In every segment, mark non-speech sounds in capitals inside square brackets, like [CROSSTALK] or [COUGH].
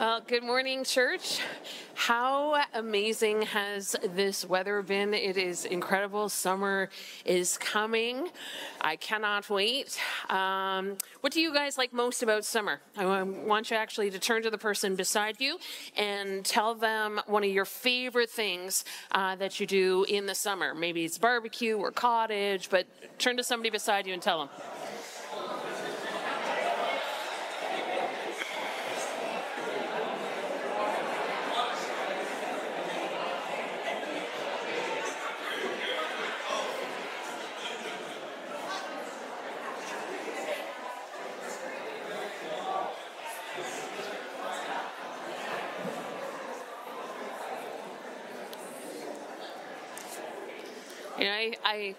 Well, good morning, church. How amazing has this weather been? It is incredible. Summer is coming. I cannot wait. Um, what do you guys like most about summer? I want you actually to turn to the person beside you and tell them one of your favorite things uh, that you do in the summer. Maybe it's barbecue or cottage, but turn to somebody beside you and tell them. You know, I,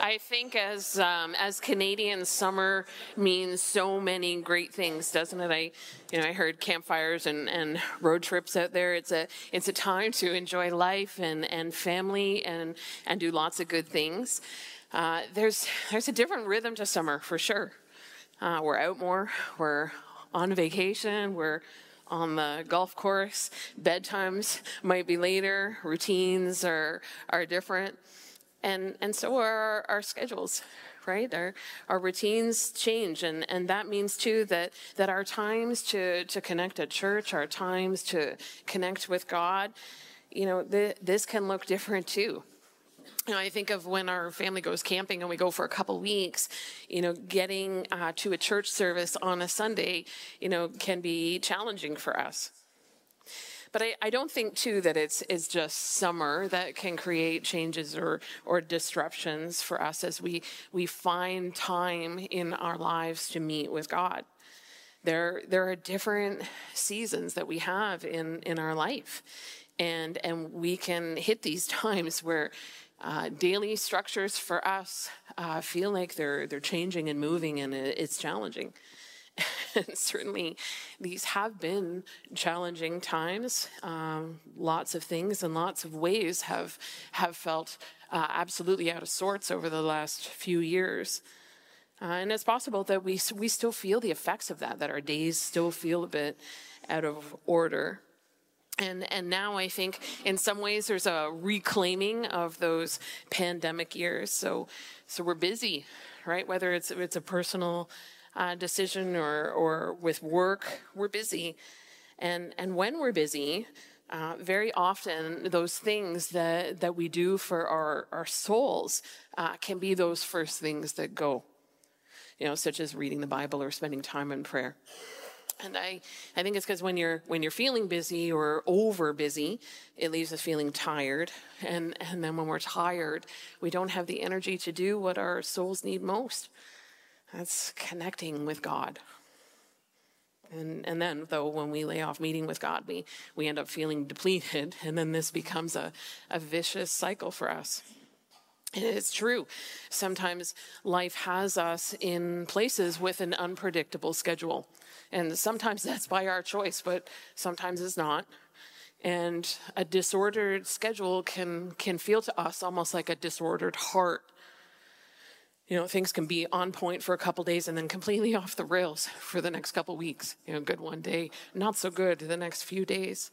I think as um, as Canadians, summer means so many great things, doesn't it? I, you know, I heard campfires and, and road trips out there. It's a it's a time to enjoy life and, and family and and do lots of good things. Uh, there's there's a different rhythm to summer for sure. Uh, we're out more. We're on vacation. We're on the golf course. Bedtimes might be later. Routines are are different, and and so are our, our schedules. Right, our our routines change, and, and that means too that that our times to to connect at church, our times to connect with God, you know, the, this can look different too. You know, I think of when our family goes camping and we go for a couple weeks, you know, getting uh, to a church service on a Sunday, you know, can be challenging for us. But I, I don't think too that it's it's just summer that can create changes or or disruptions for us as we we find time in our lives to meet with God. There there are different seasons that we have in in our life, and and we can hit these [LAUGHS] times where uh, daily structures for us uh, feel like they're they're changing and moving, and it's challenging. [LAUGHS] and certainly, these have been challenging times. Um, lots of things and lots of ways have have felt uh, absolutely out of sorts over the last few years. Uh, and it's possible that we we still feel the effects of that. That our days still feel a bit out of order. And, and now I think in some ways there's a reclaiming of those pandemic years. So, so we're busy, right? Whether it's, it's a personal uh, decision or, or with work, we're busy. And, and when we're busy, uh, very often those things that, that we do for our, our souls uh, can be those first things that go, you know, such as reading the Bible or spending time in prayer. And I, I think it's because when you're when you're feeling busy or over busy, it leaves us feeling tired. And and then when we're tired, we don't have the energy to do what our souls need most. That's connecting with God. And and then though when we lay off meeting with God, we, we end up feeling depleted, and then this becomes a, a vicious cycle for us. And it's true. Sometimes life has us in places with an unpredictable schedule. And sometimes that's by our choice, but sometimes it's not. And a disordered schedule can, can feel to us almost like a disordered heart. You know, things can be on point for a couple days and then completely [LAUGHS] off the rails for the next couple weeks. You know, good one day, not so good the next few days.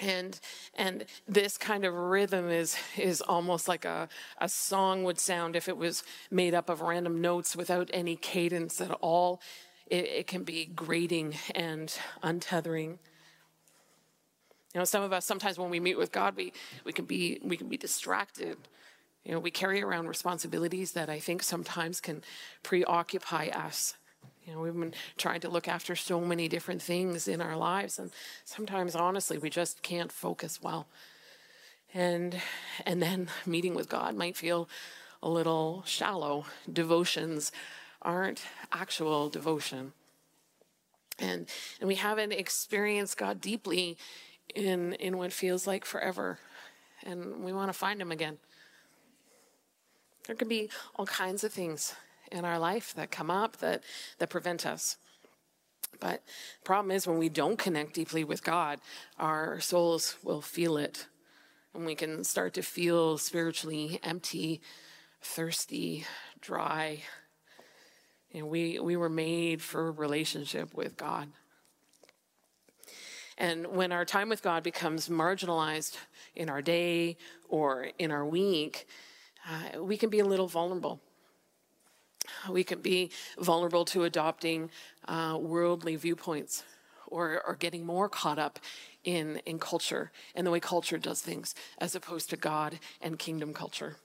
And and this kind of rhythm is is almost like a, a song would sound if it was made up of random notes without any cadence at all. It, it can be grating and untethering. You know some of us sometimes when we meet with god we we can be we can be distracted you know we carry around responsibilities that i think sometimes can preoccupy us you know, we've been trying to look after so many different things in our lives, and sometimes, honestly, we just can't focus well. And and then meeting with God might feel a little shallow. Devotions aren't actual devotion, and and we haven't experienced God deeply in in what feels like forever, and we want to find Him again. There can be all kinds of things in our life that come up that, that prevent us. But the problem is when we don't connect deeply with God, our souls will feel it. And we can start to feel spiritually empty, thirsty, dry. And we, we were made for relationship with God. And when our time with God becomes marginalized in our day or in our week, uh, we can be a little vulnerable. We can be vulnerable to adopting uh, worldly viewpoints or, or getting more caught up in, in culture and the way culture does things as opposed to God and kingdom culture.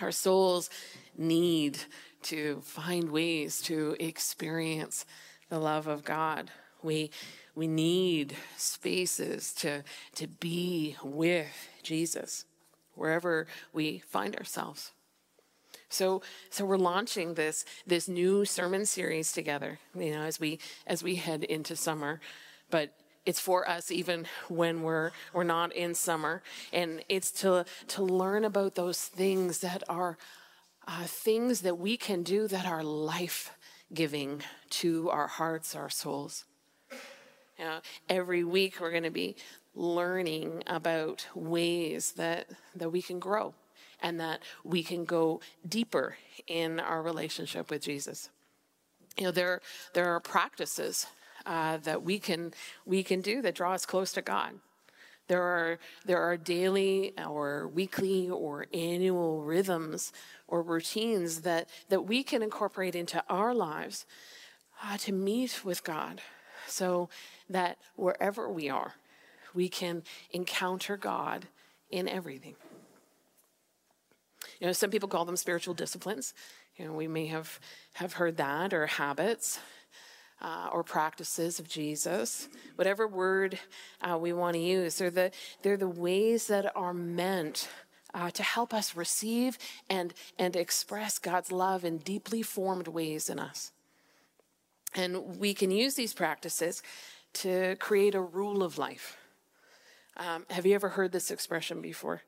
Our souls need to find ways to experience the love of God. We, we need spaces to, to be with Jesus wherever we find ourselves. So, so we're launching this this new sermon series together, you know, as we as we head into summer. But it's for us even when we're we're not in summer, and it's to to learn about those things that are uh, things that we can do that are life giving to our hearts, our souls. You know, every week we're going to be learning about ways that that we can grow and that we can go deeper in our relationship with Jesus. You know, there, there are practices uh, that we can, we can do that draw us close to God. There are, there are daily or weekly or annual rhythms or routines that, that we can incorporate into our lives uh, to meet with God so that wherever we are, we can encounter God in everything. You know, some people call them spiritual disciplines. You know, we may have, have heard that, or habits, uh, or practices of Jesus, whatever word uh, we want to use. They're the, they're the ways that are meant uh, to help us receive and, and express God's love in deeply formed ways in us. And we can use these practices to create a rule of life. Um, have you ever heard this expression before?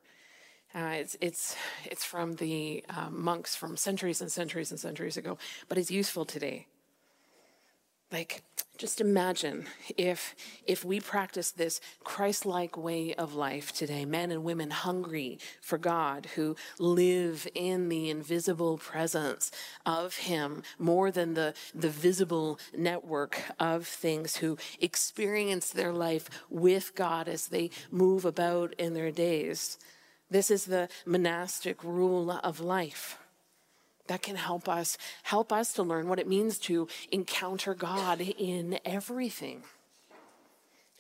Uh, it's, it's, it's from the uh, monks from centuries and centuries and centuries ago, but it's useful today. Like, just imagine if, if we practice this Christ like way of life today, men and women hungry for God, who live in the invisible presence of Him more than the, the visible network of things, who experience their life with God as they move about in their days. This is the monastic rule of life that can help us help us to learn what it means to encounter God in everything.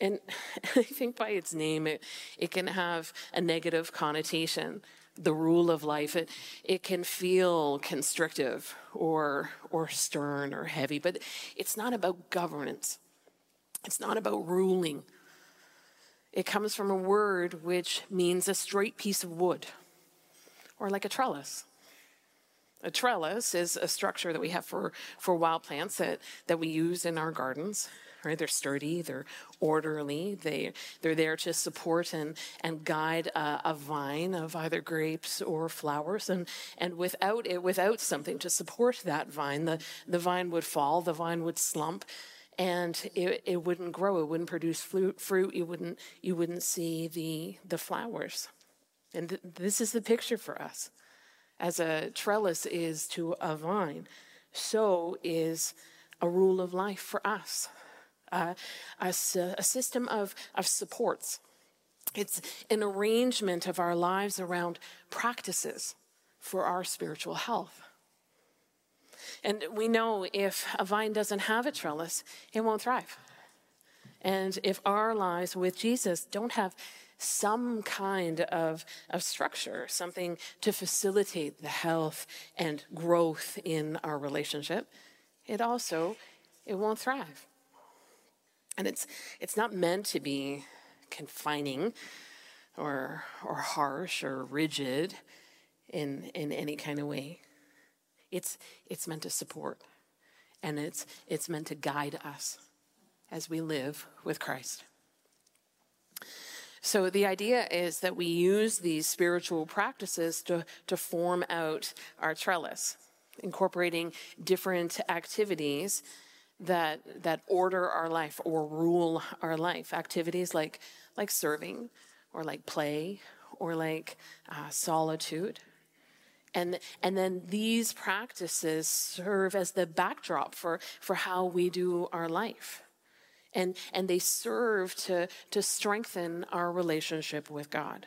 And [LAUGHS] I think by its name, it, it can have a negative connotation. The rule of life, it, it can feel constrictive or, or stern or heavy, but it's not about governance. It's not about ruling. It comes from a word which means a straight piece of wood or like a trellis. A trellis is a structure that we have for, for wild plants that, that we use in our gardens. Right? They're sturdy, they're orderly, they, they're there to support and, and guide a, a vine of either grapes or flowers. And, and without it, without something to support that vine, the, the vine would fall, the vine would slump, and it, it wouldn't grow it wouldn't produce fruit, fruit you wouldn't you wouldn't see the the flowers and th- this is the picture for us as a trellis is to a vine so is a rule of life for us uh, a, a system of, of supports it's an arrangement of our lives around practices for our spiritual health and we know if a vine doesn't have a trellis, it won't thrive. And if our lives with Jesus don't have some kind of, of structure, something to facilitate the health and growth in our relationship, it also it won't thrive. And it's it's not meant to be confining or or harsh or rigid in in any kind of way. It's, it's meant to support and it's, it's meant to guide us as we live with Christ. So the idea is that we use these spiritual practices to, to form out our trellis, incorporating different activities that, that order our life or rule our life. Activities like, like serving or like play or like uh, solitude and, and then these practices serve as the backdrop for, for how we do our life. And, and they serve to, to strengthen our relationship with God.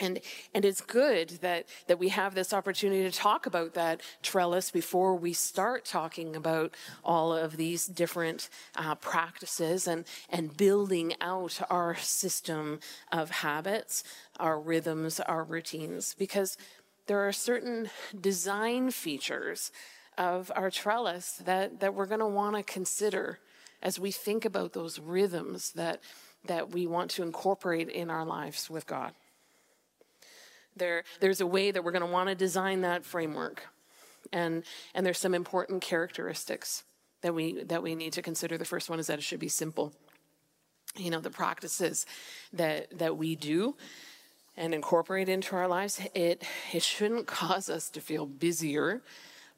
And, and it's good that, that we have this opportunity to talk about that trellis before we start talking about all of these different uh, practices and, and building out our system of habits, our rhythms, our routines, because there are certain design features of our trellis that, that we're going to want to consider as we think about those rhythms that, that we want to incorporate in our lives with God. There, there's a way that we're going to want to design that framework. And, and there's some important characteristics that we, that we need to consider. The first one is that it should be simple. You know, the practices that, that we do and incorporate into our lives, it, it shouldn't cause us to feel busier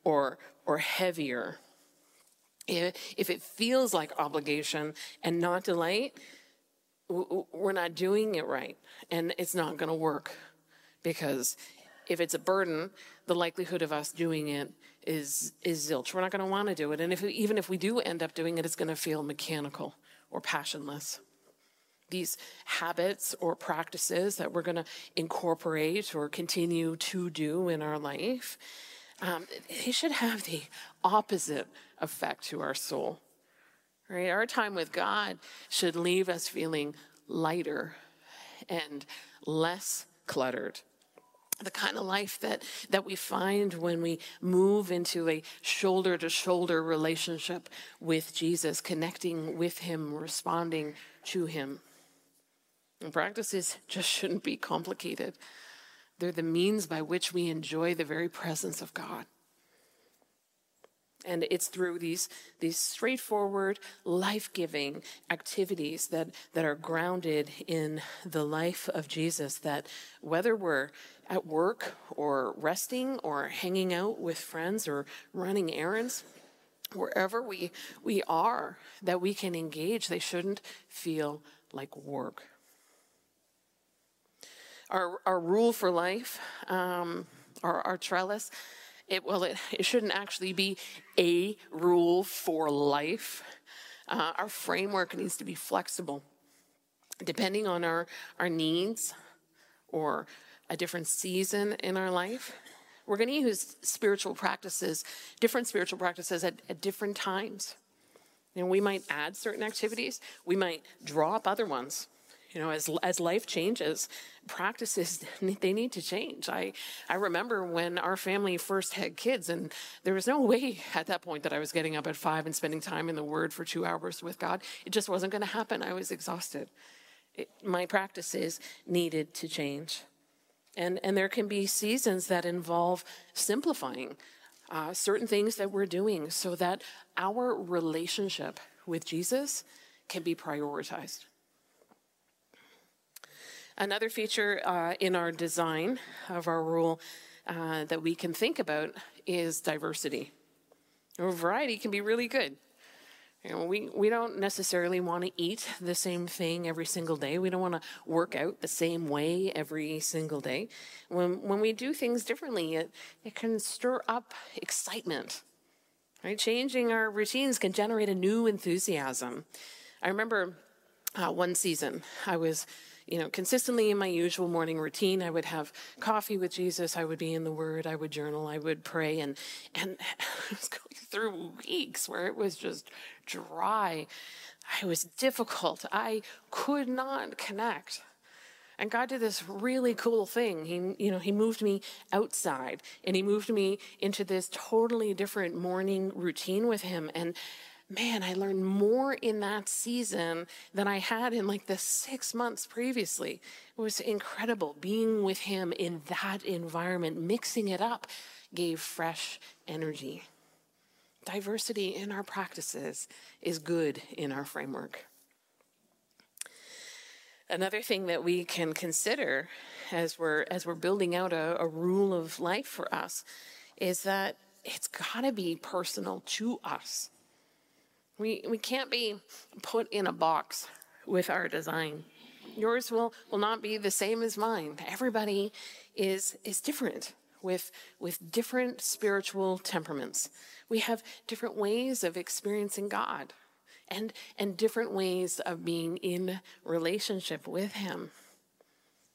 or, or heavier. If, if it feels like obligation and not delight, we're not doing it right and it's not going to work because if it's a burden, the likelihood of us doing it is is zilch. We're not going to want to do it, and if even if we do end up doing it, it's going to feel mechanical or passionless. These habits or practices that we're going to incorporate or continue to do in our life, um, they should have the opposite effect to our soul. Right? Our time with God should leave us feeling lighter and less cluttered the kind of life that, that we find when we move into a shoulder to shoulder relationship with Jesus, connecting with Him, responding to Him. And practices just shouldn't be complicated. They're the means by which we enjoy the very presence of God. And it's through these, these straightforward, life giving activities that, that are grounded in the life of Jesus that whether we're at work or resting or hanging out with friends or running errands, wherever we, we are, that we can engage, they shouldn't feel like work. Our, our rule for life, um, our, our trellis, it, well, it, it shouldn't actually be a rule for life. Uh, our framework needs to be flexible, depending on our, our needs or a different season in our life. We're going to use spiritual practices, different spiritual practices at, at different times. You know, we might add certain activities, we might drop other ones. You know, as as life changes, practices [LAUGHS] they need to change. I I remember when our family first had kids, and there was no way at that point that I was getting up at five and spending time in the Word for two hours with God. It just wasn't going to happen. I was exhausted. It, my practices needed to change, and and there can be seasons that involve simplifying uh, certain things that we're doing so that our relationship with Jesus can be prioritized. Another feature uh, in our design of our rule uh, that we can think about is diversity. Variety can be really good. You know, we, we don't necessarily want to eat the same thing every single day. We don't want to work out the same way every single day. When, when we do things differently, it, it can stir up excitement. Right? Changing our routines can generate a new enthusiasm. I remember uh, one season I was you know, consistently in my usual morning routine. I would have coffee with Jesus. I would be in the Word. I would journal. I would pray. And and [LAUGHS] I was going through weeks where it was just dry. I was difficult. I could not connect. And God did this really cool thing. He, you know, he moved me outside and he moved me into this totally different morning routine with him. And man, I learned more in that season than I had in like the six months previously. It was incredible. Being with him in that environment, mixing it up, gave fresh energy. Diversity in our practices is good in our framework. Another thing that we can consider as we're as we're building out a, a rule of life for us is that it's got to be personal to us. We, we can't be put in a box with our design. Yours will, will not be the same as mine. Everybody is, is different with, with different spiritual temperaments. We have different ways of experiencing God. and, and different ways of being in relationship with Him.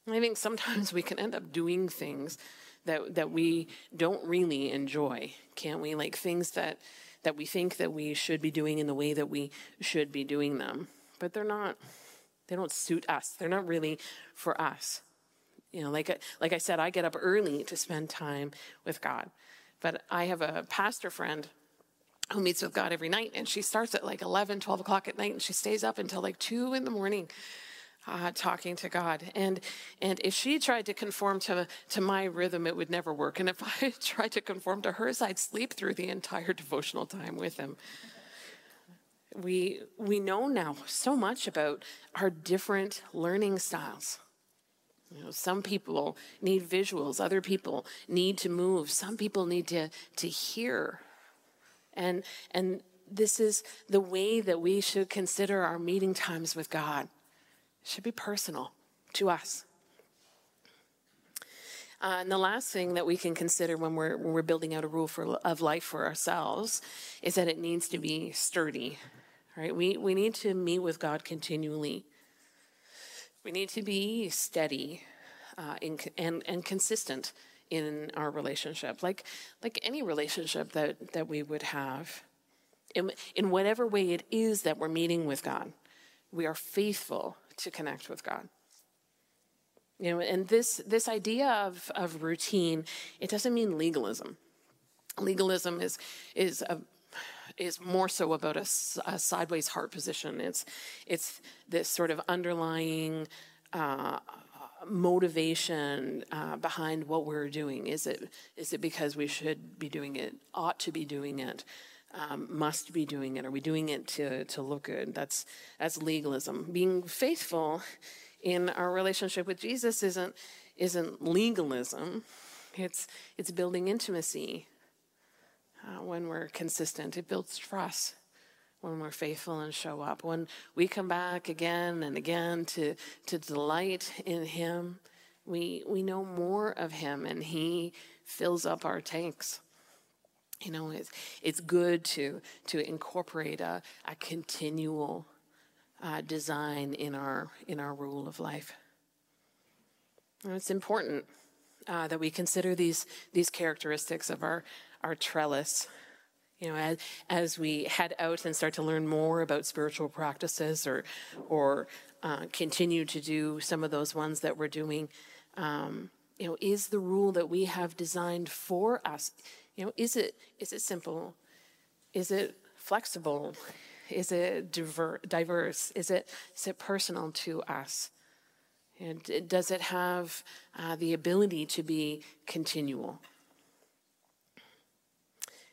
I think sometimes we can end up doing things that, that we don't really enjoy, can't we? Like things that, that we think that we should be doing in the way that we should be doing them, but they're not, they don't suit us. They're not really for us. You know, like, like I said, I get up early to spend time with God. But I have a pastor friend who meets with God every night, and she starts at like 11, 12 o'clock at night, and she stays up until like 2 in the morning. Uh, talking to God. And and if she tried to conform to to my rhythm, it would never work. And if [LAUGHS] I tried to conform to hers, I'd sleep through the entire devotional time with him. We we know now so much about our different learning styles. You know, some people need visuals, other people need to move, some people need to, to hear. And, and this is the way that we should consider our meeting times with God. Should be personal to us. Uh, and the last thing that we can consider when we're, when we're building out a rule for, of life for ourselves is that it needs to be sturdy. Right? We, we need to meet with God continually. We need to be steady uh, in, and, and consistent in our relationship, like, like any relationship that, that we would have. In, in whatever way it is that we're meeting with God, we are faithful to connect with God. You know, and this, this idea of, of routine, it doesn't mean legalism. Legalism is, is a, is more so about a, a, sideways heart position. It's it's this sort of underlying uh, motivation uh, behind what we're doing. Is it is it because we should be doing it, ought to be doing it, um, must be doing it? Are we doing it to to look good? That's that's legalism. Being faithful in our relationship with Jesus isn't isn't legalism. It's it's building intimacy uh, when we're consistent. It builds trust when we're faithful and show up. When we come back again and again to, to delight in Him, we, we know more of Him and He fills up our tanks. You know, it's, it's good to, to incorporate a, a continual uh, design in our, in our rule of life. And it's important uh, that we consider these, these characteristics of our, our trellis. You know, as, as we head out and start to learn more about spiritual practices or, or uh, continue to do some of those ones that we're doing, um, you know, is the rule that we have designed for us, you know, is it, is it simple? Is it flexible? Is it diver- diverse? Is it, is it personal to us? And does it have uh, the ability to be continual?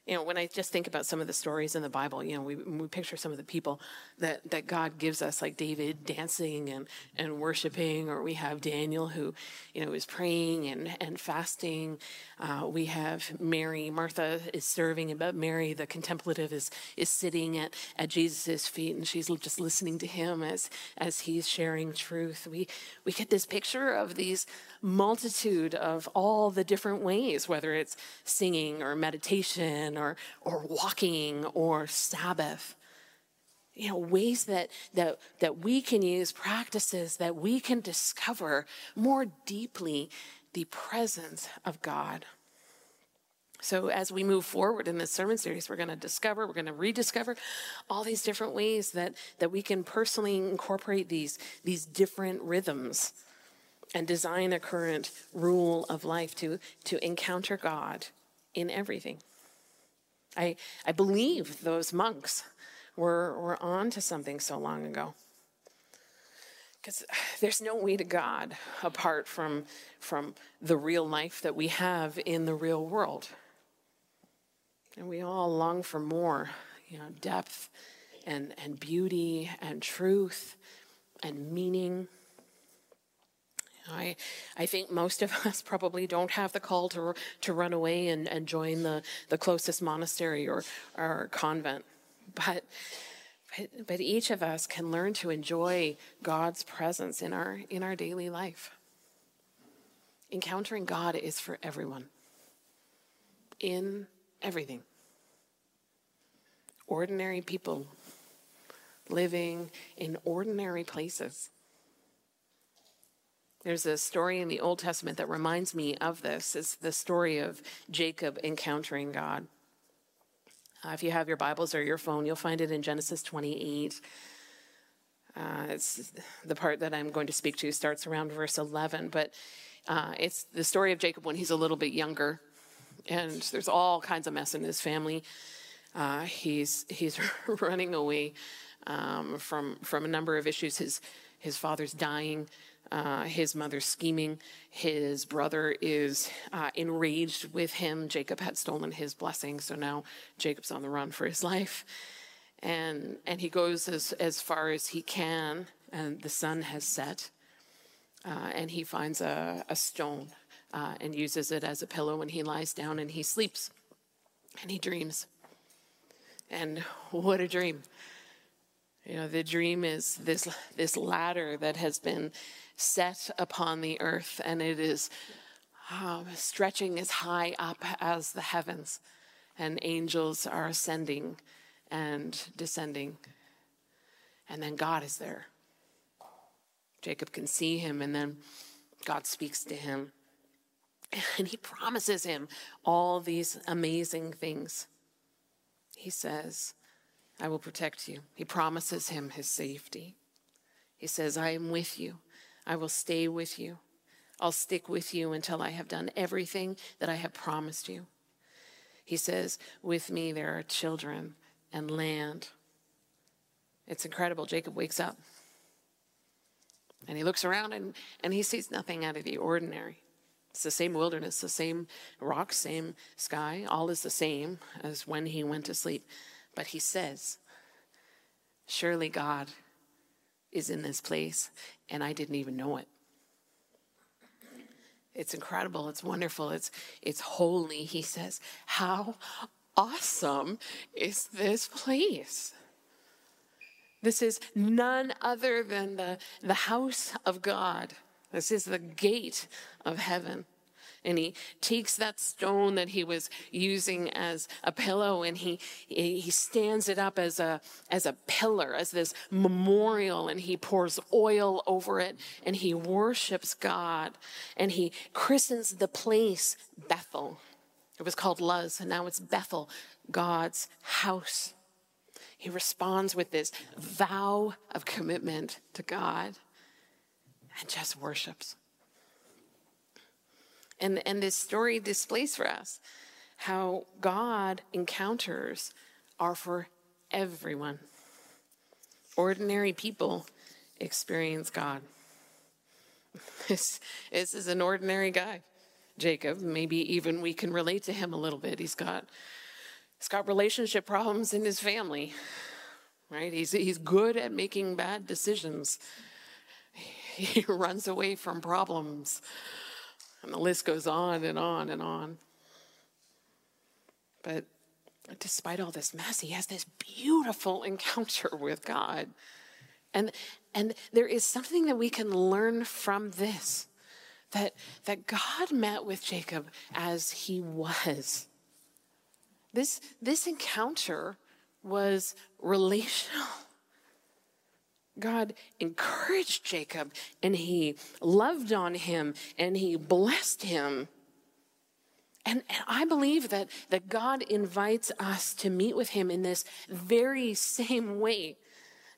you know, when I just think about some of the stories in the Bible, you know, we, we picture some of the people that, that God gives us, like David dancing and, and worshiping, or we have Daniel who, you know, is praying and, and fasting. Uh, we have Mary, Martha is serving, but Mary, the contemplative, is, is sitting at, at Jesus' feet and she's just listening to him as, as he's sharing truth. We, we get this picture of these multitude of all the different ways, whether it's singing or meditation or, or walking or Sabbath. You know, ways that, that, that we can use, practices that we can discover more deeply the presence of God. So, as we move forward in this sermon series, we're going to discover, we're going to rediscover all these different ways that, that we can personally incorporate these, these different rhythms and design a current rule of life to, to encounter God in everything. I, I believe those monks were, were on to something so long ago. Because there's no way to God apart from, from the real life that we have in the real world. And we all long for more, you know, depth and, and beauty and truth and meaning. I, I think most of [LAUGHS] us probably don't have the call to, to run away and, and join the, the closest monastery or, or convent. But, but, but each of us can learn to enjoy God's presence in our, in our daily life. Encountering God is for everyone, in everything. Ordinary people living in ordinary places. There's a story in the Old Testament that reminds me of this. It's the story of Jacob encountering God. Uh, if you have your Bibles or your phone, you'll find it in Genesis 28. Uh, it's the part that I'm going to speak to starts around verse 11, but uh, it's the story of Jacob when he's a little bit younger, and there's all kinds of mess in his family. Uh, he's he's [LAUGHS] running away um, from from a number of issues. His his father's dying. Uh, his mother's scheming. His brother is uh, enraged with him. Jacob had stolen his blessing, so now Jacob's on the run for his life. And, and he goes as, as far as he can, and the sun has set. Uh, and he finds a, a stone uh, and uses it as a pillow when he lies down and he sleeps and he dreams. And what a dream! You know, the dream is this, this ladder that has been set upon the earth, and it is um, stretching as high up as the heavens, and angels are ascending and descending. And then God is there. Jacob can see him, and then God speaks to him. And he promises him all these amazing things. He says, I will protect you. He promises him his safety. He says, I am with you. I will stay with you. I'll stick with you until I have done everything that I have promised you. He says, With me there are children and land. It's incredible. Jacob wakes up and he looks around and, and he sees nothing out of the ordinary. It's the same wilderness, the same rocks, same sky. All is the same as when he went to sleep. But he says, Surely God is in this place, and I didn't even know it. It's incredible. It's wonderful. It's, it's holy. He says, How awesome is this place? This is none other than the, the house of God. This is the gate of heaven and he takes that stone that he was using as a pillow and he he stands it up as a as a pillar as this memorial and he pours oil over it and he worships God and he christens the place Bethel. It was called Luz and now it's Bethel God's house. He responds with this vow of commitment to God and just worships and, and this story displays for us how God encounters are for everyone. Ordinary people experience God. [LAUGHS] This, this is an ordinary guy, Jacob. Maybe even we can relate to him a little bit. He's got he's got relationship problems in his family, right? He's he's good at making bad decisions. [LAUGHS] He runs away from problems. And the list goes on and on and on. But despite all this mess, he has this beautiful encounter [LAUGHS] with God. And, and there is something that we can learn from this that, that God met with Jacob as he was. This, this encounter was relational. God encouraged Jacob and he loved on him and he blessed him. And, and, I believe that, that God invites us to meet with him in this very same way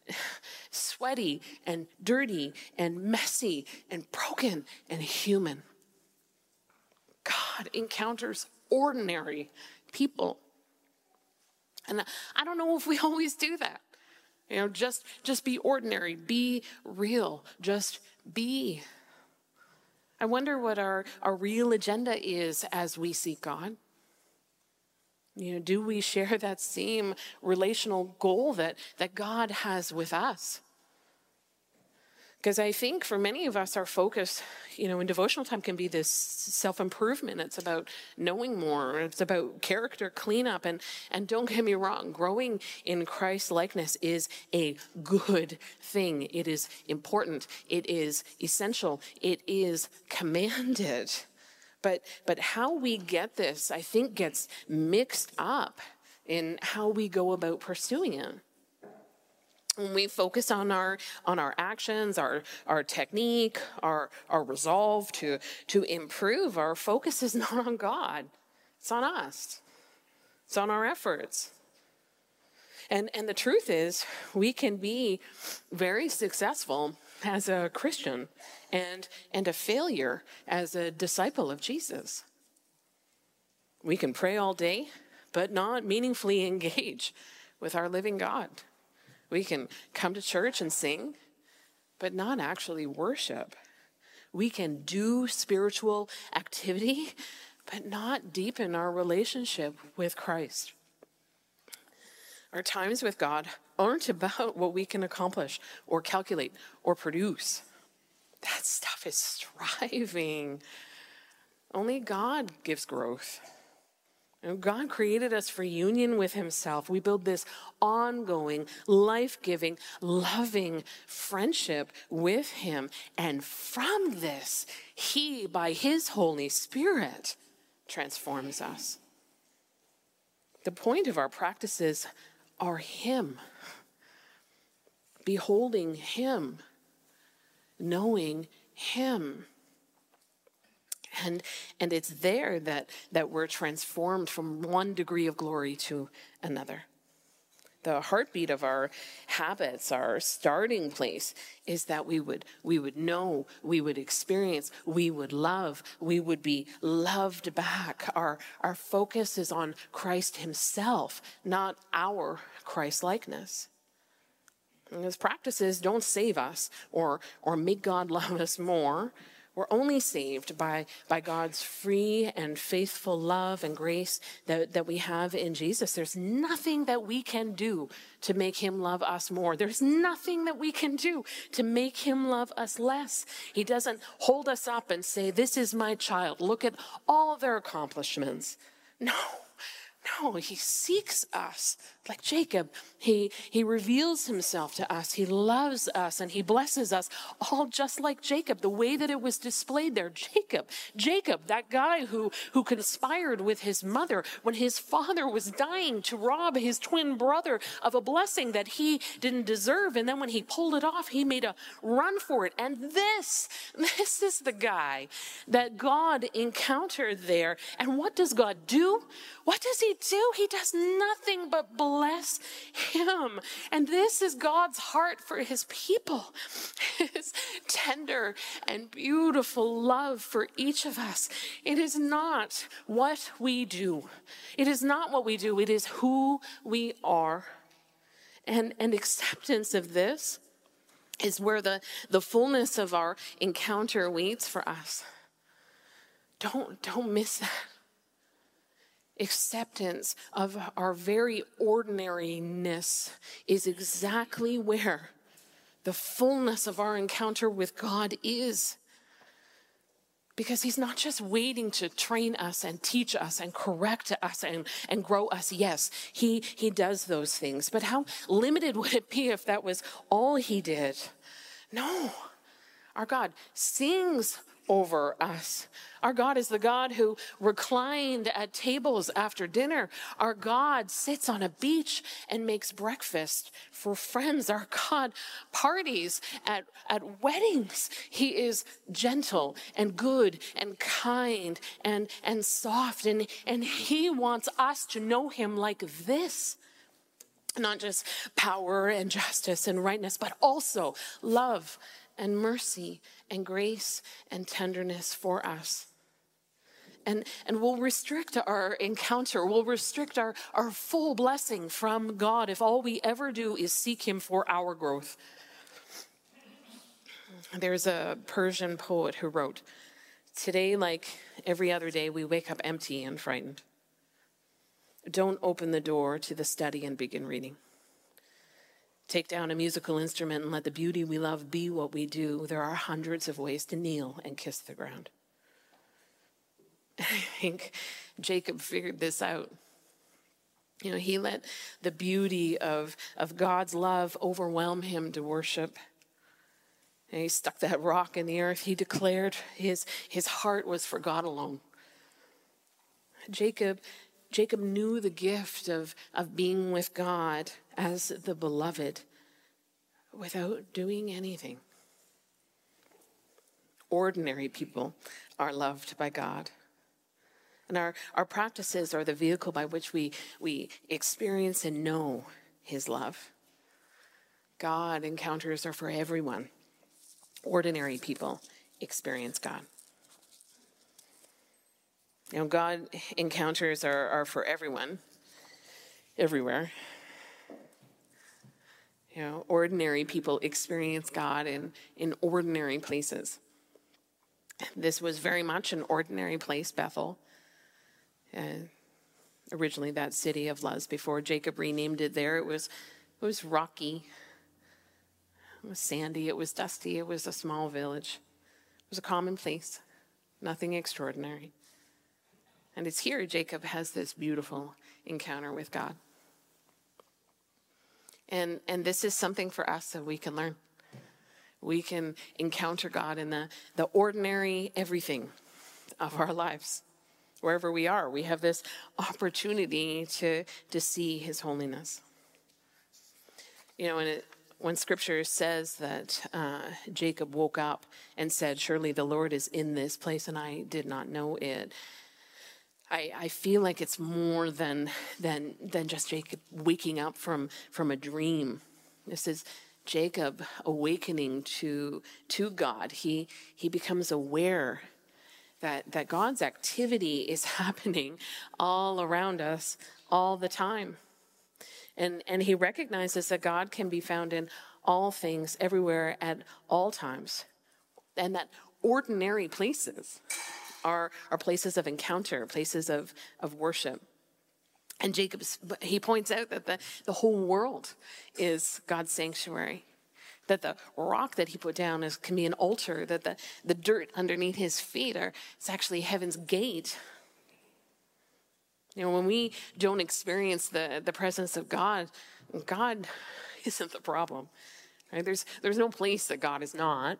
[SIGHS] sweaty and dirty and messy and broken and human. God encounters ordinary people. And I don't know if we [LAUGHS] always do that. You know, just just be ordinary, be real, just be. I wonder what our, our real agenda is as we seek God. You know, do we share that same relational goal that, that God has with us? Because I think for many of us, our focus, you know, in devotional time can be this self improvement. It's about knowing more. It's about character cleanup. And, and don't get me wrong, growing in Christ likeness is a good thing. It is important. It is essential. It is commanded. But, but how we get this, I think, gets mixed up in how we go about pursuing it. When we focus on our on our actions our our technique our our resolve to to improve our focus is [LAUGHS] not on god. It's on us. It's on our efforts. And and the truth is we can be very successful as a christian and and a failure as a disciple of jesus. We can pray all day but not meaningfully [LAUGHS] engage with our living god we can come to church and sing, but not actually worship. We can do spiritual activity, but not deepen our relationship with Christ. Our times with God aren't about what we can accomplish or calculate or produce. That stuff is [LAUGHS] striving. Only God gives growth. God created us for union with Himself. We build this ongoing, life giving, loving friendship with Him. And from this, He, by His Holy Spirit, transforms us. The point of our practices are Him, beholding Him, knowing Him. And, and it's there that, that we're transformed from one degree of glory to another. The heartbeat of our habits, our starting place, is that we would, we would know, we would experience, we would love, we would be loved back. Our, our focus is on Christ Himself, not our Christ likeness. His practices don't save us or, or make God [LAUGHS] love us more. We're only saved by, by God's free and faithful love and grace that, that we have in Jesus. There's nothing that we can do to make him love us more. There's nothing that we can do to make him love us less. He doesn't hold us up and say, This is my child. Look at all their accomplishments. No. No, he seeks us. Like Jacob, he, he reveals himself to us. He loves us and he blesses us, all just like Jacob, the way that it was displayed there. Jacob, Jacob, that guy who, who conspired with his mother when his father was dying to rob his twin brother of a blessing that he didn't deserve. And then when he pulled it off, he made a run for it. And this, this is the guy that God encountered there. And what does God do? What does he do? He does nothing but bless him. And this is God's heart for his people [LAUGHS] his tender and beautiful love for each of us. It is not what we do, it is not what we do, it is who we are. And, and acceptance of this is where the, the fullness of our encounter waits for us. Don't, don't miss that acceptance of our very ordinariness is exactly where the fullness of our encounter with God is. Because he's not just waiting to train us and teach us and correct us and, and grow us. Yes, he, he does those things. But how limited would it be if that was all he did? No. Our God sings over us. Our God is the God who reclined at tables after dinner. Our God sits on a beach and makes breakfast for friends. Our God parties at, at weddings. He is gentle and good and kind and, and soft. And, and He wants us to know Him like this not just power and justice and rightness, but also love and mercy and grace and tenderness for us. And, and we'll restrict our encounter, we'll restrict our, our full blessing from God if all we ever do is seek Him for our growth. There's a Persian poet who wrote, Today, like every other day, we wake up empty and frightened. Don't open the door to the study and begin reading. Take down a musical instrument and let the beauty we love be what we do. There are hundreds of ways to kneel and kiss the ground. [LAUGHS] I think Jacob figured this out. You know, he let the beauty of, of God's love overwhelm him to worship. And he stuck that rock in the earth. He declared his, his heart was for God alone. Jacob Jacob knew the gift of, of being with God as the beloved. without doing anything. Ordinary people are loved by God. And our, our practices are the vehicle by which we, we experience and know His love. God encounters are for everyone. Ordinary people experience God. You know, God encounters are, are for everyone, everywhere. You know, ordinary people experience God in, in ordinary places. This was very much an ordinary place, Bethel. Uh, originally, that city of Luz, before Jacob renamed it there, it was, it was rocky, it was sandy, it was dusty, it was a small village. It was a common place, nothing extraordinary. And it's here Jacob has this beautiful encounter with God. And, and this is something for us that we can learn. We can encounter God in the, the ordinary everything of our lives. Wherever we are, we have this opportunity to, to see his holiness. You know, it, when scripture says that uh, Jacob woke up and said, Surely the Lord is in this place, and I did not know it, I, I feel like it's more than, than, than just Jacob waking up from, from a dream. This is Jacob awakening to, to God. He, he becomes aware that, that God's activity [LAUGHS] is happening all around us all the time. And, and he recognizes that God can be found in all things, everywhere, at all times. And that ordinary places are, are places of encounter, places of, of worship. And Jacob, he points out that the, the whole world is God's sanctuary. That the rock that he put down is, can be an altar, that the, the dirt underneath his feet are, it's actually heaven's gate. You know, when we don't experience the, the presence of God, God isn't the problem. Right? There's, there's no place that God is not.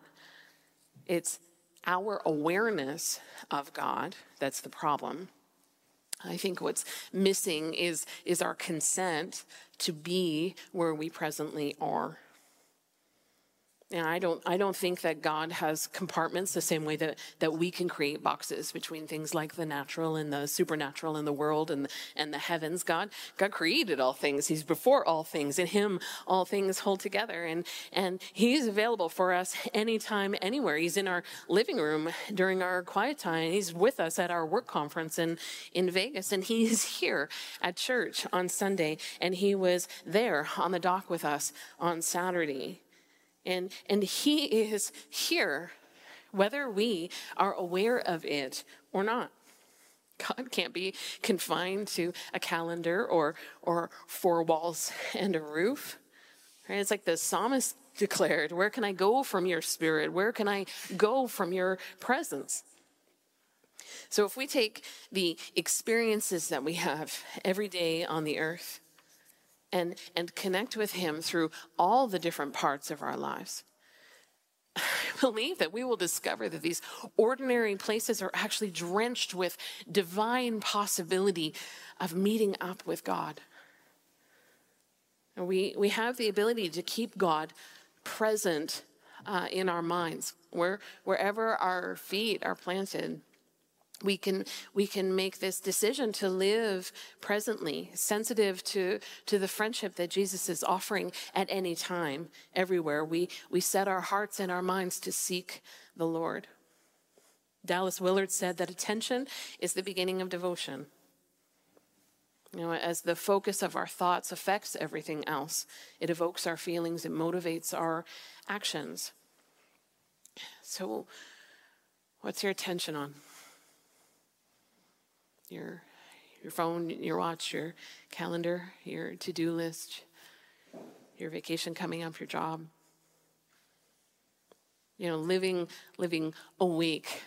It's our awareness of God that's the problem. I think what's missing is, is our consent to be where we presently are. And I don't, I don't think that God has compartments the same way that, that we can create boxes between things like the natural and the supernatural and the world and, and the heavens. God, God created all things. He's before all things. In Him, all things hold together. And, and He's available for us anytime, anywhere. He's in our living room during our quiet time. He's with us at our work conference in, in Vegas. And He is here at church on Sunday. And He was there on the dock with us on Saturday. And, and He is here, whether we are aware of it or not. God can't be confined to a calendar or, or four walls [LAUGHS] and a roof. Right? It's like the psalmist declared Where can I go from your spirit? Where can I go from your presence? So, if we take the experiences that we have every day on the earth and, and connect with Him through all the different parts of our lives. [SIGHS] I believe that we will discover that these ordinary places are actually drenched with divine possibility of meeting up with God. We, we have the ability to keep God present uh, in our minds, where, wherever our feet are planted we can we can make this decision to live presently sensitive to to the friendship that jesus is offering at any time everywhere. We we set our hearts and our minds to seek the lord. Dallas willard said that attention is the beginning of devotion. You know as the focus of our thoughts affects everything else it evokes our feelings it motivates our actions. So what's your attention on your your phone, your watch, your calendar, your to-do list, your vacation coming up, your job. You know, living living awake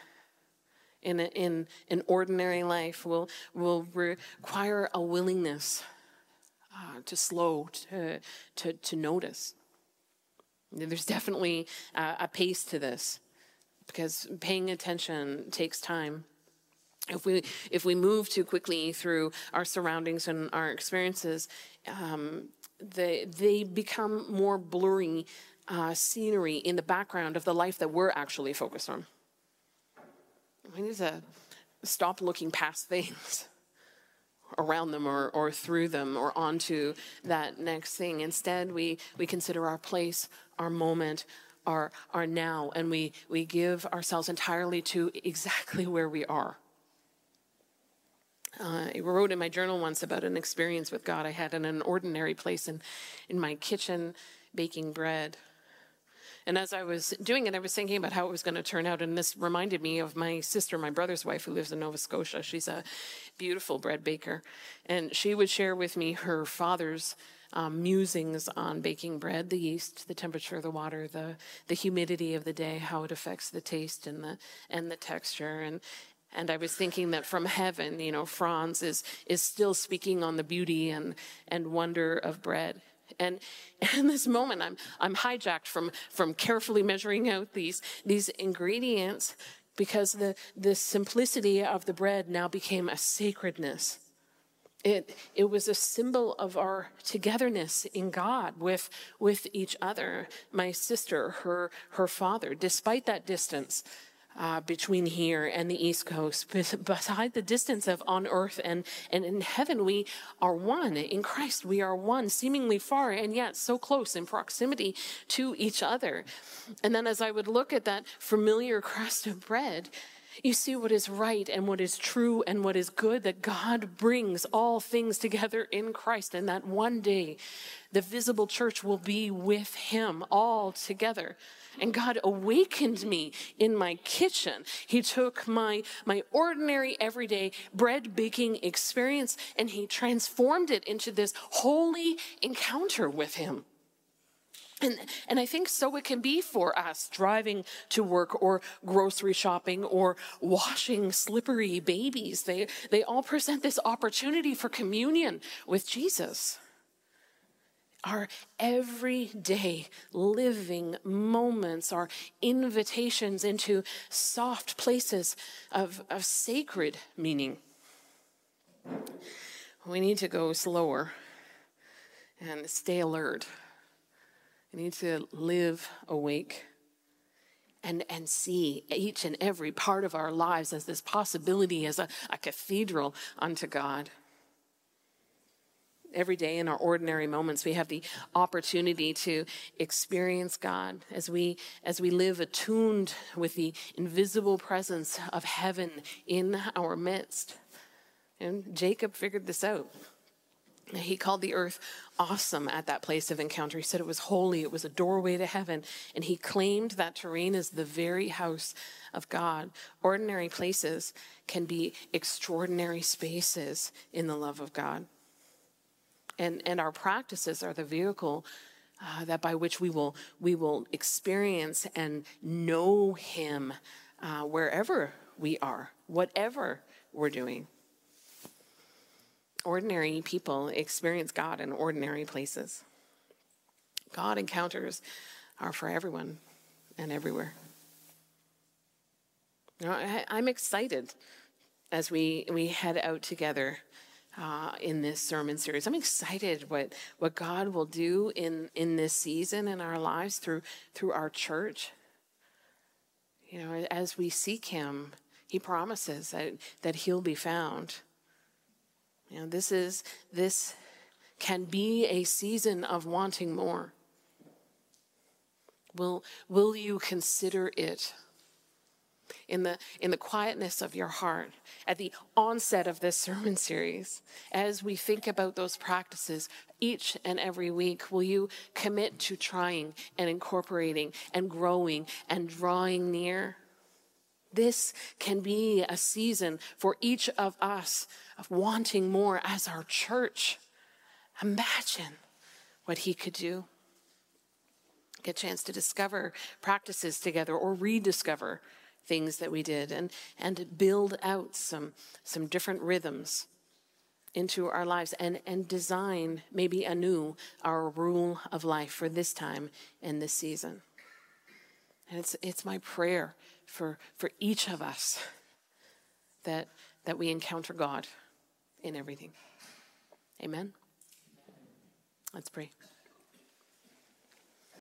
in a, in an ordinary life will will require a willingness uh, to slow to to to notice. There's definitely a pace to this because paying attention takes time if we if we move too quickly through our surroundings and our experiences, um, they they become more blurry uh, scenery in the background of the life that we're actually focused on. We need to stop looking past things [LAUGHS] around them or, or through them or onto that next thing. Instead, we, we consider our place, our moment, our, our now, and we, we give ourselves entirely to [LAUGHS] exactly where we are. Uh, I wrote in my journal once about an experience with God I had in an ordinary place in, in my kitchen baking bread. And as I was doing it, I was thinking about how it was going to turn out. And this reminded me of my sister, my brother's wife, who lives in Nova Scotia. She's a beautiful bread baker. And she would share with me her father's um, musings on baking bread the yeast, the temperature of the water, the, the humidity of the day, how it affects the taste and the, and the texture. And, and I was thinking that from heaven, you know, Franz is, is still speaking on the beauty and, and wonder of bread. And [LAUGHS] in this moment, I'm, I'm hijacked from, from carefully measuring out these, these ingredients because the, the simplicity of the bread now became a sacredness. It, it was a symbol of our togetherness in God with, with each other. My sister, her, her father, despite that distance, uh, between here and the East Coast, [LAUGHS] beside the distance of on earth and, and in heaven, we are one. In Christ, we are one, seemingly far and yet so close in proximity to each other. And then as I would look at that familiar crust of bread, you see what is right and what is true and what is good, that God brings all things together in Christ, and that one day the visible church will be with Him all together. And God awakened me in my kitchen. He took my, my ordinary, everyday bread baking experience and He transformed it into this holy encounter with Him. And, and I think so it can be for us driving to work or grocery shopping or washing slippery babies. They, they all present this opportunity for communion with Jesus. Our everyday living moments, our invitations into soft places of, of sacred meaning. We need to go slower and stay alert. We need to live awake and, and see each and every part of our lives as this possibility as a, a cathedral unto God. Every day in our ordinary moments, we have the opportunity to experience God as we, as we live attuned with the invisible presence of heaven in our midst. And Jacob figured this out. He called the earth awesome at that place of encounter. He said it was holy, it was a doorway to heaven, and he claimed that terrain is the very house of God. Ordinary places can be extraordinary spaces in the love of God. And, and our practices are the vehicle uh, that by which we will, we will experience and know Him uh, wherever we are, whatever we're doing ordinary people experience God in ordinary places. God encounters are for everyone and everywhere. You know, I, am excited as we, we head out together uh, in this sermon series. I'm excited what, what God will do in, in this season in our lives through, through our church. You know, as we seek Him, He promises that, that He'll be found. You know, this is this can be a season of wanting more. Will, will you consider it in the, in the quietness of your heart at the onset of this [LAUGHS] sermon series, as we think about those practices each and every week, will you commit to trying and incorporating and growing and drawing near? This can be a season for each of us of wanting more as our church. Imagine what he could do. Get a chance to discover practices together or rediscover things that we did and, and build out some, some different rhythms into our lives and, and design maybe anew our rule of life for this time and this season. And it's, it's my prayer for, for each of us that, that we encounter God in everything. Amen. Let's pray.